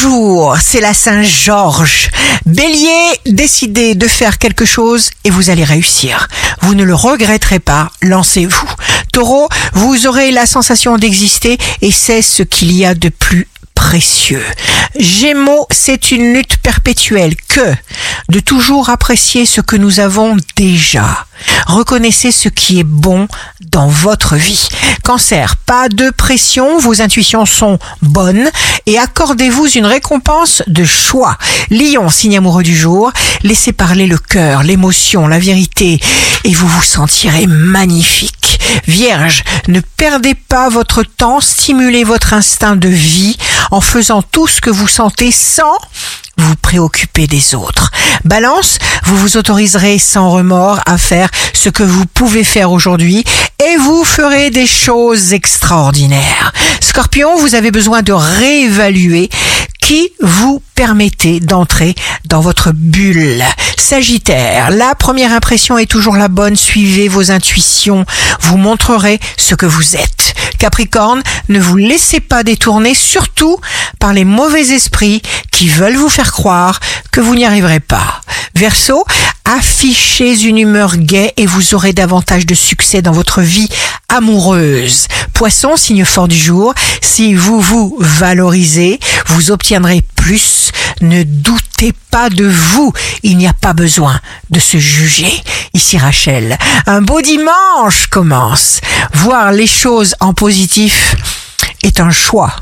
Bonjour, c'est la Saint-Georges. Bélier, décidez de faire quelque chose et vous allez réussir. Vous ne le regretterez pas, lancez-vous. Taureau, vous aurez la sensation d'exister et c'est ce qu'il y a de plus précieux. Gémeaux, c'est une lutte perpétuelle que de toujours apprécier ce que nous avons déjà. Reconnaissez ce qui est bon dans votre vie. Cancer, pas de pression, vos intuitions sont bonnes et accordez-vous une récompense de choix. Lion, signe amoureux du jour, laissez parler le cœur, l'émotion, la vérité et vous vous sentirez magnifique. Vierge, ne perdez pas votre temps, stimulez votre instinct de vie en faisant tout ce que vous sentez sans vous préoccuper des autres. Balance, vous vous autoriserez sans remords à faire ce que vous pouvez faire aujourd'hui et vous ferez des choses extraordinaires. Scorpion, vous avez besoin de réévaluer qui vous permettez d'entrer dans votre bulle. Sagittaire, la première impression est toujours la bonne, suivez vos intuitions, vous montrerez ce que vous êtes. Capricorne, ne vous laissez pas détourner, surtout par les mauvais esprits qui veulent vous faire croire que vous n'y arriverez pas. Verseau, affichez une humeur gaie et vous aurez davantage de succès dans votre vie amoureuse. Poisson, signe fort du jour, si vous vous valorisez, vous obtiendrez plus. Ne doutez pas de vous, il n'y a pas besoin de se juger. Ici Rachel, un beau dimanche commence. Voir les choses en positif est un choix.